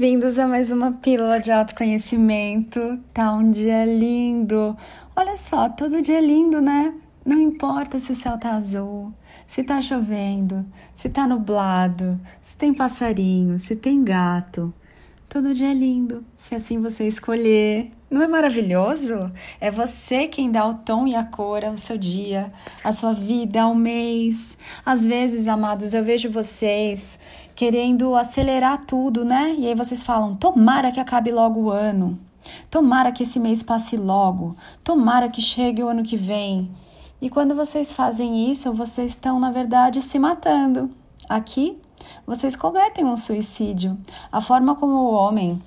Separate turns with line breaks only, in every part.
bem-vindos a mais uma pílula de autoconhecimento. Tá um dia lindo. Olha só, todo dia é lindo, né? Não importa se o céu tá azul, se tá chovendo, se tá nublado, se tem passarinho, se tem gato. Todo dia é lindo, se assim você escolher. Não é maravilhoso? É você quem dá o tom e a cor ao seu dia, à sua vida, ao mês. Às vezes, amados, eu vejo vocês querendo acelerar tudo, né? E aí vocês falam: tomara que acabe logo o ano. Tomara que esse mês passe logo. Tomara que chegue o ano que vem. E quando vocês fazem isso, vocês estão, na verdade, se matando. Aqui vocês cometem um suicídio. A forma como o homem,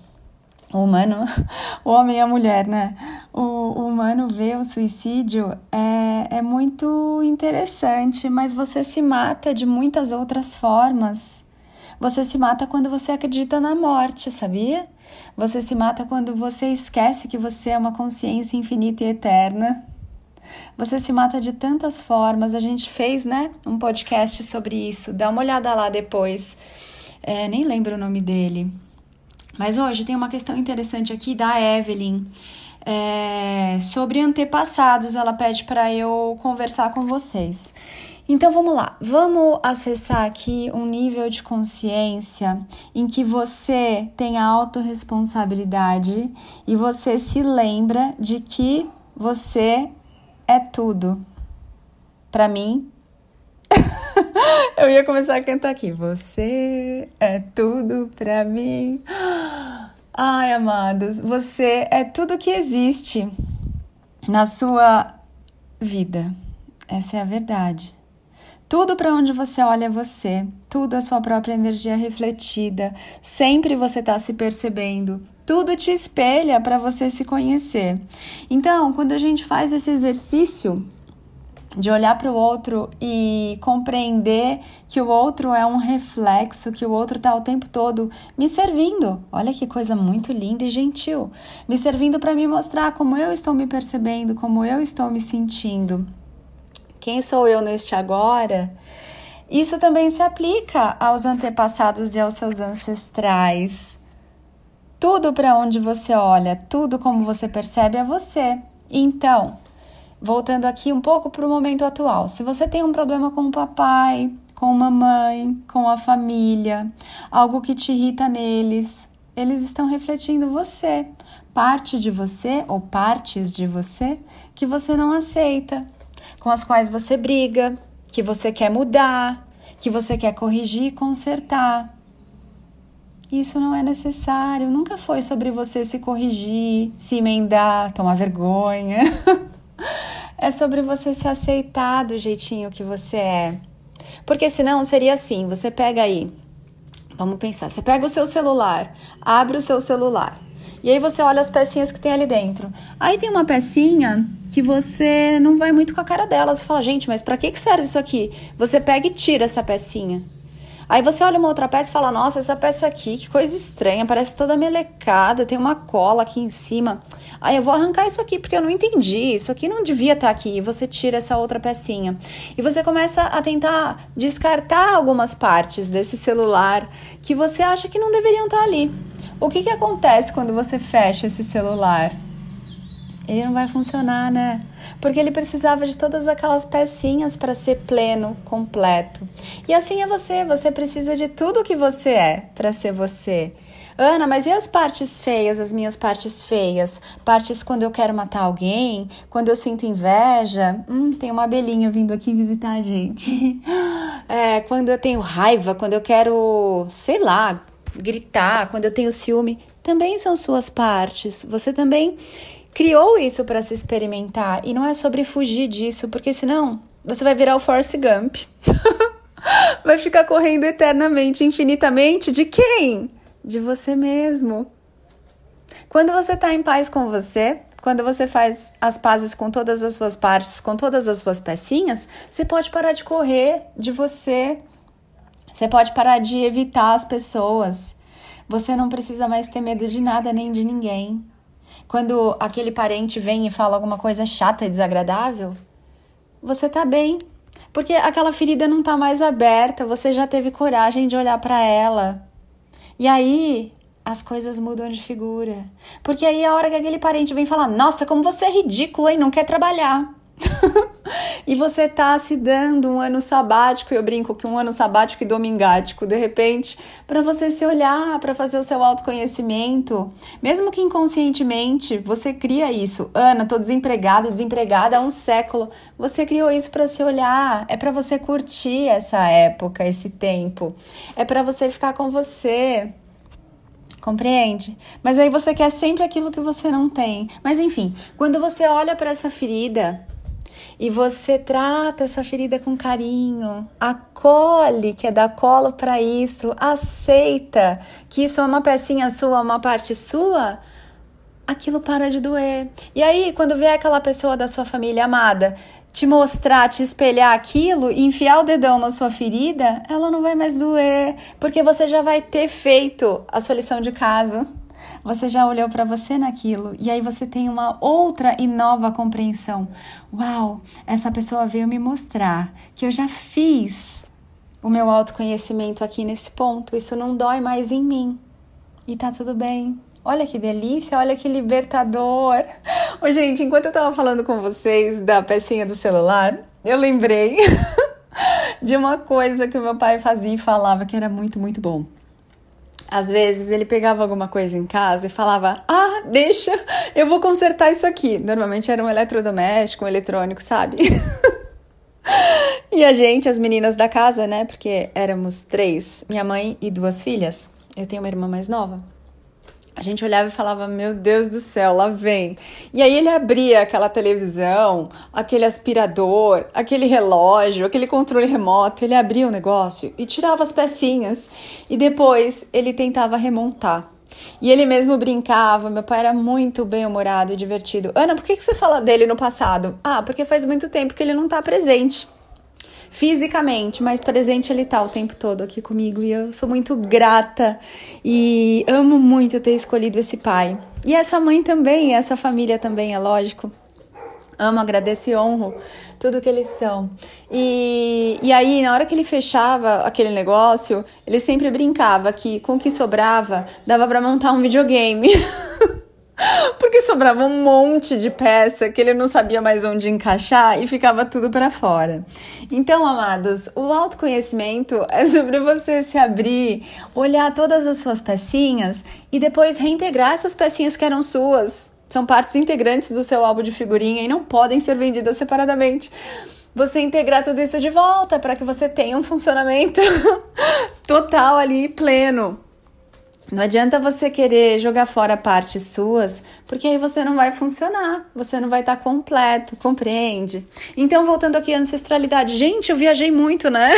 o humano, o homem e a mulher, né? O, o humano vê o suicídio é, é muito interessante, mas você se mata de muitas outras formas. Você se mata quando você acredita na morte, sabia? Você se mata quando você esquece que você é uma consciência infinita e eterna. Você se mata de tantas formas. A gente fez, né, um podcast sobre isso. Dá uma olhada lá depois. É, nem lembro o nome dele. Mas hoje tem uma questão interessante aqui da Evelyn. É, sobre antepassados, ela pede para eu conversar com vocês. Então vamos lá, vamos acessar aqui um nível de consciência em que você tem a autorresponsabilidade e você se lembra de que você é tudo. Para mim, eu ia começar a cantar aqui. Você é tudo para mim. Ai, amados, você é tudo que existe na sua vida. Essa é a verdade. Tudo para onde você olha é você, tudo a sua própria energia refletida. Sempre você está se percebendo, tudo te espelha para você se conhecer. Então, quando a gente faz esse exercício de olhar para o outro e compreender que o outro é um reflexo, que o outro está o tempo todo me servindo. Olha que coisa muito linda e gentil. Me servindo para me mostrar como eu estou me percebendo, como eu estou me sentindo. Quem sou eu neste agora? Isso também se aplica aos antepassados e aos seus ancestrais. Tudo para onde você olha, tudo como você percebe é você. Então, voltando aqui um pouco para o momento atual, se você tem um problema com o papai, com mamãe, com a família, algo que te irrita neles, eles estão refletindo você, parte de você ou partes de você que você não aceita, com as quais você briga, que você quer mudar, que você quer corrigir e consertar. Isso não é necessário, nunca foi sobre você se corrigir, se emendar, tomar vergonha. é sobre você se aceitar do jeitinho que você é. Porque senão seria assim: você pega aí, vamos pensar, você pega o seu celular, abre o seu celular. E aí você olha as pecinhas que tem ali dentro. Aí tem uma pecinha que você não vai muito com a cara dela. Você fala, gente, mas para que serve isso aqui? Você pega e tira essa pecinha. Aí você olha uma outra peça e fala: Nossa, essa peça aqui, que coisa estranha, parece toda melecada, tem uma cola aqui em cima. Aí eu vou arrancar isso aqui porque eu não entendi, isso aqui não devia estar tá aqui. E você tira essa outra pecinha. E você começa a tentar descartar algumas partes desse celular que você acha que não deveriam estar tá ali. O que, que acontece quando você fecha esse celular? Ele não vai funcionar, né? Porque ele precisava de todas aquelas pecinhas para ser pleno, completo. E assim é você, você precisa de tudo que você é para ser você. Ana, mas e as partes feias, as minhas partes feias? Partes quando eu quero matar alguém, quando eu sinto inveja? Hum, tem uma abelhinha vindo aqui visitar a gente. É, quando eu tenho raiva, quando eu quero, sei lá, gritar, quando eu tenho ciúme, também são suas partes. Você também criou isso para se experimentar e não é sobre fugir disso, porque senão você vai virar o Force Gump. vai ficar correndo eternamente, infinitamente de quem? De você mesmo. Quando você está em paz com você, quando você faz as pazes com todas as suas partes, com todas as suas pecinhas, você pode parar de correr de você. Você pode parar de evitar as pessoas. Você não precisa mais ter medo de nada nem de ninguém. Quando aquele parente vem e fala alguma coisa chata e desagradável, você tá bem, porque aquela ferida não tá mais aberta, você já teve coragem de olhar para ela. E aí, as coisas mudam de figura. Porque aí a hora que aquele parente vem falar: Nossa, como você é ridículo, hein? Não quer trabalhar. e você tá se dando um ano sabático, eu brinco que um ano sabático e domingático, de repente, para você se olhar, para fazer o seu autoconhecimento, mesmo que inconscientemente, você cria isso. Ana, tô desempregado, desempregada há um século. Você criou isso para se olhar, é para você curtir essa época, esse tempo. É para você ficar com você. Compreende? Mas aí você quer sempre aquilo que você não tem. Mas enfim, quando você olha para essa ferida, e você trata essa ferida com carinho, acolhe que é dar colo para isso, aceita que isso é uma pecinha sua, uma parte sua, aquilo para de doer. E aí, quando vier aquela pessoa da sua família amada te mostrar, te espelhar aquilo e enfiar o dedão na sua ferida, ela não vai mais doer, porque você já vai ter feito a sua lição de casa. Você já olhou para você naquilo e aí você tem uma outra e nova compreensão. Uau, essa pessoa veio me mostrar que eu já fiz o meu autoconhecimento aqui nesse ponto. Isso não dói mais em mim. E tá tudo bem. Olha que delícia, olha que libertador. Ô, gente, enquanto eu tava falando com vocês da pecinha do celular, eu lembrei de uma coisa que o meu pai fazia e falava que era muito, muito bom. Às vezes ele pegava alguma coisa em casa e falava: Ah, deixa, eu vou consertar isso aqui. Normalmente era um eletrodoméstico, um eletrônico, sabe? e a gente, as meninas da casa, né? Porque éramos três, minha mãe e duas filhas. Eu tenho uma irmã mais nova a gente olhava e falava: Meu Deus do céu, lá vem. E aí ele abria aquela televisão, aquele aspirador, aquele relógio, aquele controle remoto. Ele abria o negócio e tirava as pecinhas. E depois ele tentava remontar. E ele mesmo brincava, meu pai era muito bem-humorado e divertido. Ana, por que, que você fala dele no passado? Ah, porque faz muito tempo que ele não está presente fisicamente, mas presente ele tá o tempo todo aqui comigo e eu sou muito grata e amo muito ter escolhido esse pai. E essa mãe também, essa família também, é lógico. Amo, agradeço e honro tudo que eles são. E, e aí, na hora que ele fechava aquele negócio, ele sempre brincava que com o que sobrava dava para montar um videogame. Porque sobrava um monte de peça que ele não sabia mais onde encaixar e ficava tudo para fora. Então, amados, o autoconhecimento é sobre você se abrir, olhar todas as suas pecinhas e depois reintegrar essas pecinhas que eram suas. São partes integrantes do seu álbum de figurinha e não podem ser vendidas separadamente você integrar tudo isso de volta para que você tenha um funcionamento total ali pleno. Não adianta você querer jogar fora partes suas, porque aí você não vai funcionar, você não vai estar tá completo, compreende? Então, voltando aqui à ancestralidade, gente, eu viajei muito, né?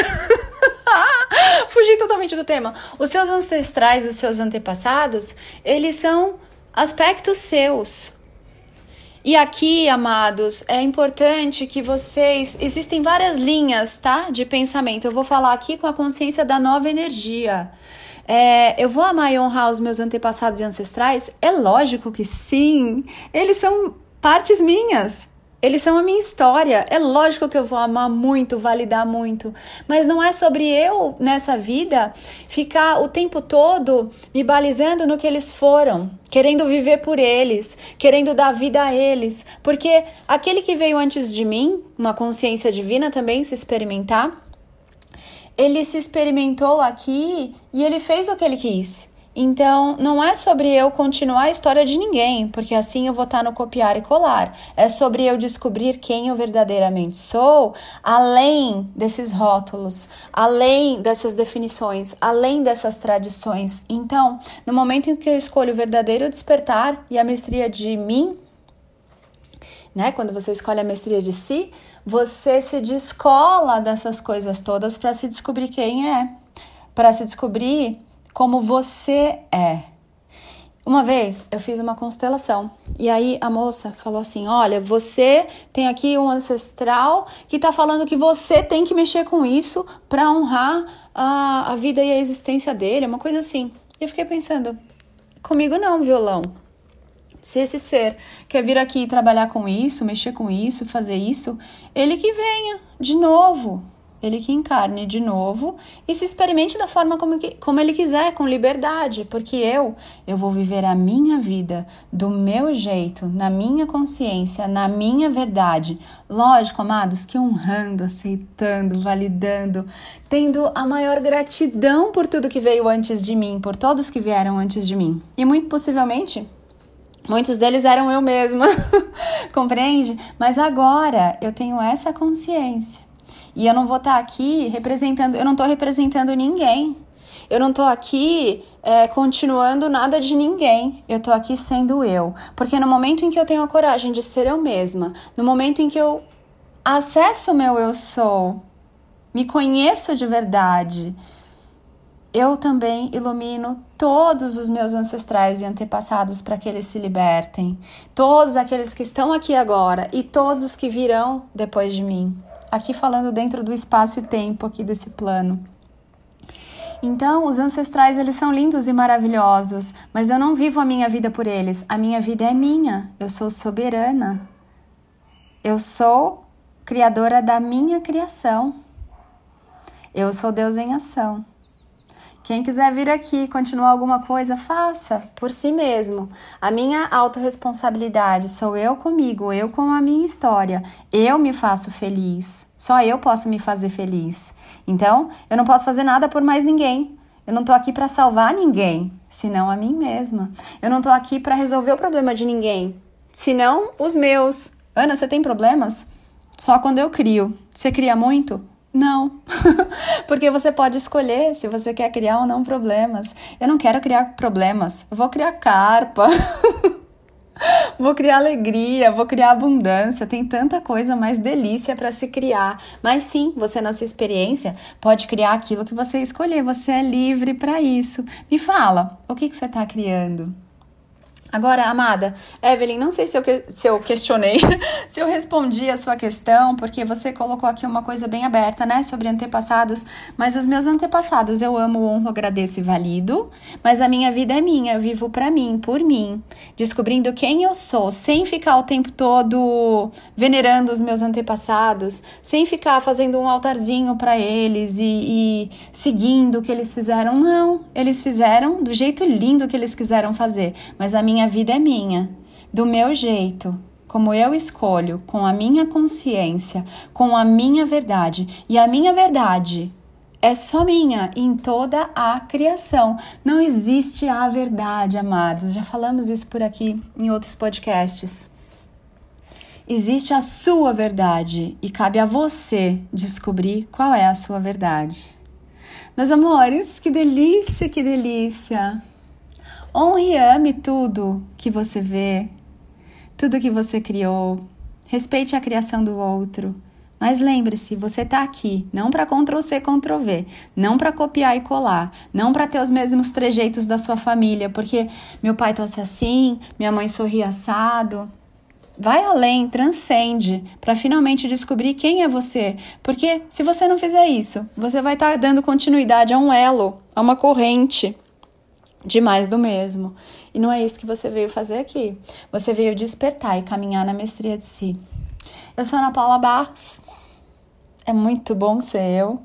Fugi totalmente do tema. Os seus ancestrais, os seus antepassados, eles são aspectos seus. E aqui, amados, é importante que vocês. Existem várias linhas, tá? De pensamento. Eu vou falar aqui com a consciência da nova energia. É, eu vou amar e honrar os meus antepassados e ancestrais? É lógico que sim. Eles são partes minhas. Eles são a minha história. É lógico que eu vou amar muito, validar muito. Mas não é sobre eu, nessa vida, ficar o tempo todo me balizando no que eles foram, querendo viver por eles, querendo dar vida a eles. Porque aquele que veio antes de mim, uma consciência divina também, se experimentar, ele se experimentou aqui e ele fez o que ele quis. Então, não é sobre eu continuar a história de ninguém, porque assim eu vou estar no copiar e colar. É sobre eu descobrir quem eu verdadeiramente sou, além desses rótulos, além dessas definições, além dessas tradições. Então, no momento em que eu escolho o verdadeiro despertar e a mestria de mim, né? Quando você escolhe a mestria de si, você se descola dessas coisas todas para se descobrir quem é, para se descobrir como você é. Uma vez eu fiz uma constelação e aí a moça falou assim: Olha, você tem aqui um ancestral que está falando que você tem que mexer com isso para honrar a, a vida e a existência dele, uma coisa assim. E eu fiquei pensando: comigo não, violão. Se esse ser quer vir aqui trabalhar com isso, mexer com isso, fazer isso, ele que venha de novo. ele que encarne de novo e se experimente da forma como, que, como ele quiser, com liberdade, porque eu, eu vou viver a minha vida do meu jeito, na minha consciência, na minha verdade. Lógico, amados, que honrando, aceitando, validando, tendo a maior gratidão por tudo que veio antes de mim, por todos que vieram antes de mim. E muito possivelmente Muitos deles eram eu mesma, compreende? Mas agora eu tenho essa consciência. E eu não vou estar tá aqui representando, eu não estou representando ninguém. Eu não estou aqui é, continuando nada de ninguém. Eu estou aqui sendo eu. Porque no momento em que eu tenho a coragem de ser eu mesma, no momento em que eu acesso o meu eu sou, me conheço de verdade, eu também ilumino todos os meus ancestrais e antepassados para que eles se libertem, todos aqueles que estão aqui agora e todos os que virão depois de mim. Aqui falando dentro do espaço e tempo aqui desse plano. Então, os ancestrais, eles são lindos e maravilhosos, mas eu não vivo a minha vida por eles. A minha vida é minha. Eu sou soberana. Eu sou criadora da minha criação. Eu sou Deus em ação. Quem quiser vir aqui continuar alguma coisa, faça por si mesmo. A minha autorresponsabilidade sou eu comigo, eu com a minha história. Eu me faço feliz. Só eu posso me fazer feliz. Então, eu não posso fazer nada por mais ninguém. Eu não tô aqui para salvar ninguém, senão a mim mesma. Eu não tô aqui para resolver o problema de ninguém, senão os meus. Ana, você tem problemas? Só quando eu crio. Você cria muito? Não, porque você pode escolher se você quer criar ou não problemas. Eu não quero criar problemas, vou criar carpa, vou criar alegria, vou criar abundância. Tem tanta coisa mais delícia para se criar. Mas sim, você, na sua experiência, pode criar aquilo que você escolher. Você é livre para isso. Me fala, o que, que você está criando? Agora, amada, Evelyn, não sei se eu, se eu questionei, se eu respondi a sua questão, porque você colocou aqui uma coisa bem aberta, né, sobre antepassados, mas os meus antepassados eu amo, honro, agradeço e valido, mas a minha vida é minha, eu vivo para mim, por mim, descobrindo quem eu sou, sem ficar o tempo todo venerando os meus antepassados, sem ficar fazendo um altarzinho para eles e, e seguindo o que eles fizeram, não, eles fizeram do jeito lindo que eles quiseram fazer, mas a minha minha vida é minha, do meu jeito, como eu escolho, com a minha consciência, com a minha verdade. E a minha verdade é só minha em toda a criação. Não existe a verdade, amados. Já falamos isso por aqui em outros podcasts. Existe a sua verdade e cabe a você descobrir qual é a sua verdade. Meus amores, que delícia, que delícia! Honre e ame tudo que você vê, tudo que você criou. Respeite a criação do outro. Mas lembre-se, você está aqui não para Ctrl C, Ctrl V, não para copiar e colar, não para ter os mesmos trejeitos da sua família, porque meu pai tosse assim, minha mãe sorri assado. Vai além, transcende, para finalmente descobrir quem é você. Porque se você não fizer isso, você vai estar tá dando continuidade a um elo, a uma corrente de mais do mesmo. E não é isso que você veio fazer aqui. Você veio despertar e caminhar na mestria de si. Eu sou Ana Paula Barros. É muito bom ser eu.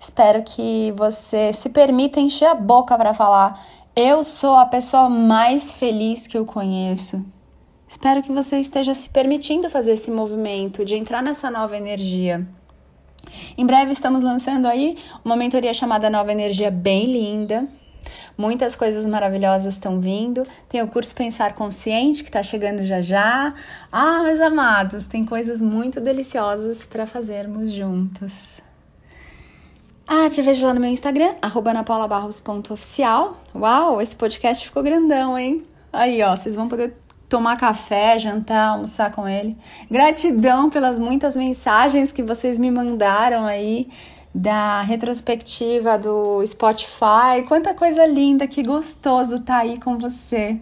Espero que você se permita encher a boca para falar: eu sou a pessoa mais feliz que eu conheço. Espero que você esteja se permitindo fazer esse movimento de entrar nessa nova energia. Em breve estamos lançando aí uma mentoria chamada Nova Energia bem linda Muitas coisas maravilhosas estão vindo. Tem o curso Pensar Consciente que está chegando já já. Ah, meus amados, tem coisas muito deliciosas para fazermos juntos. Ah, te vejo lá no meu Instagram, anapaulabarros.oficial. Uau, esse podcast ficou grandão, hein? Aí, ó, vocês vão poder tomar café, jantar, almoçar com ele. Gratidão pelas muitas mensagens que vocês me mandaram aí da retrospectiva do Spotify. Quanta coisa linda, que gostoso tá aí com você.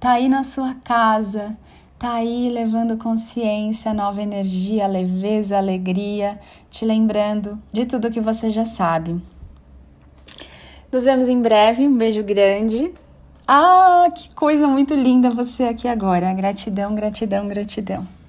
Tá aí na sua casa, tá aí levando consciência, nova energia, leveza, alegria, te lembrando de tudo que você já sabe. Nos vemos em breve, um beijo grande. Ah, que coisa muito linda você aqui agora. Gratidão, gratidão, gratidão.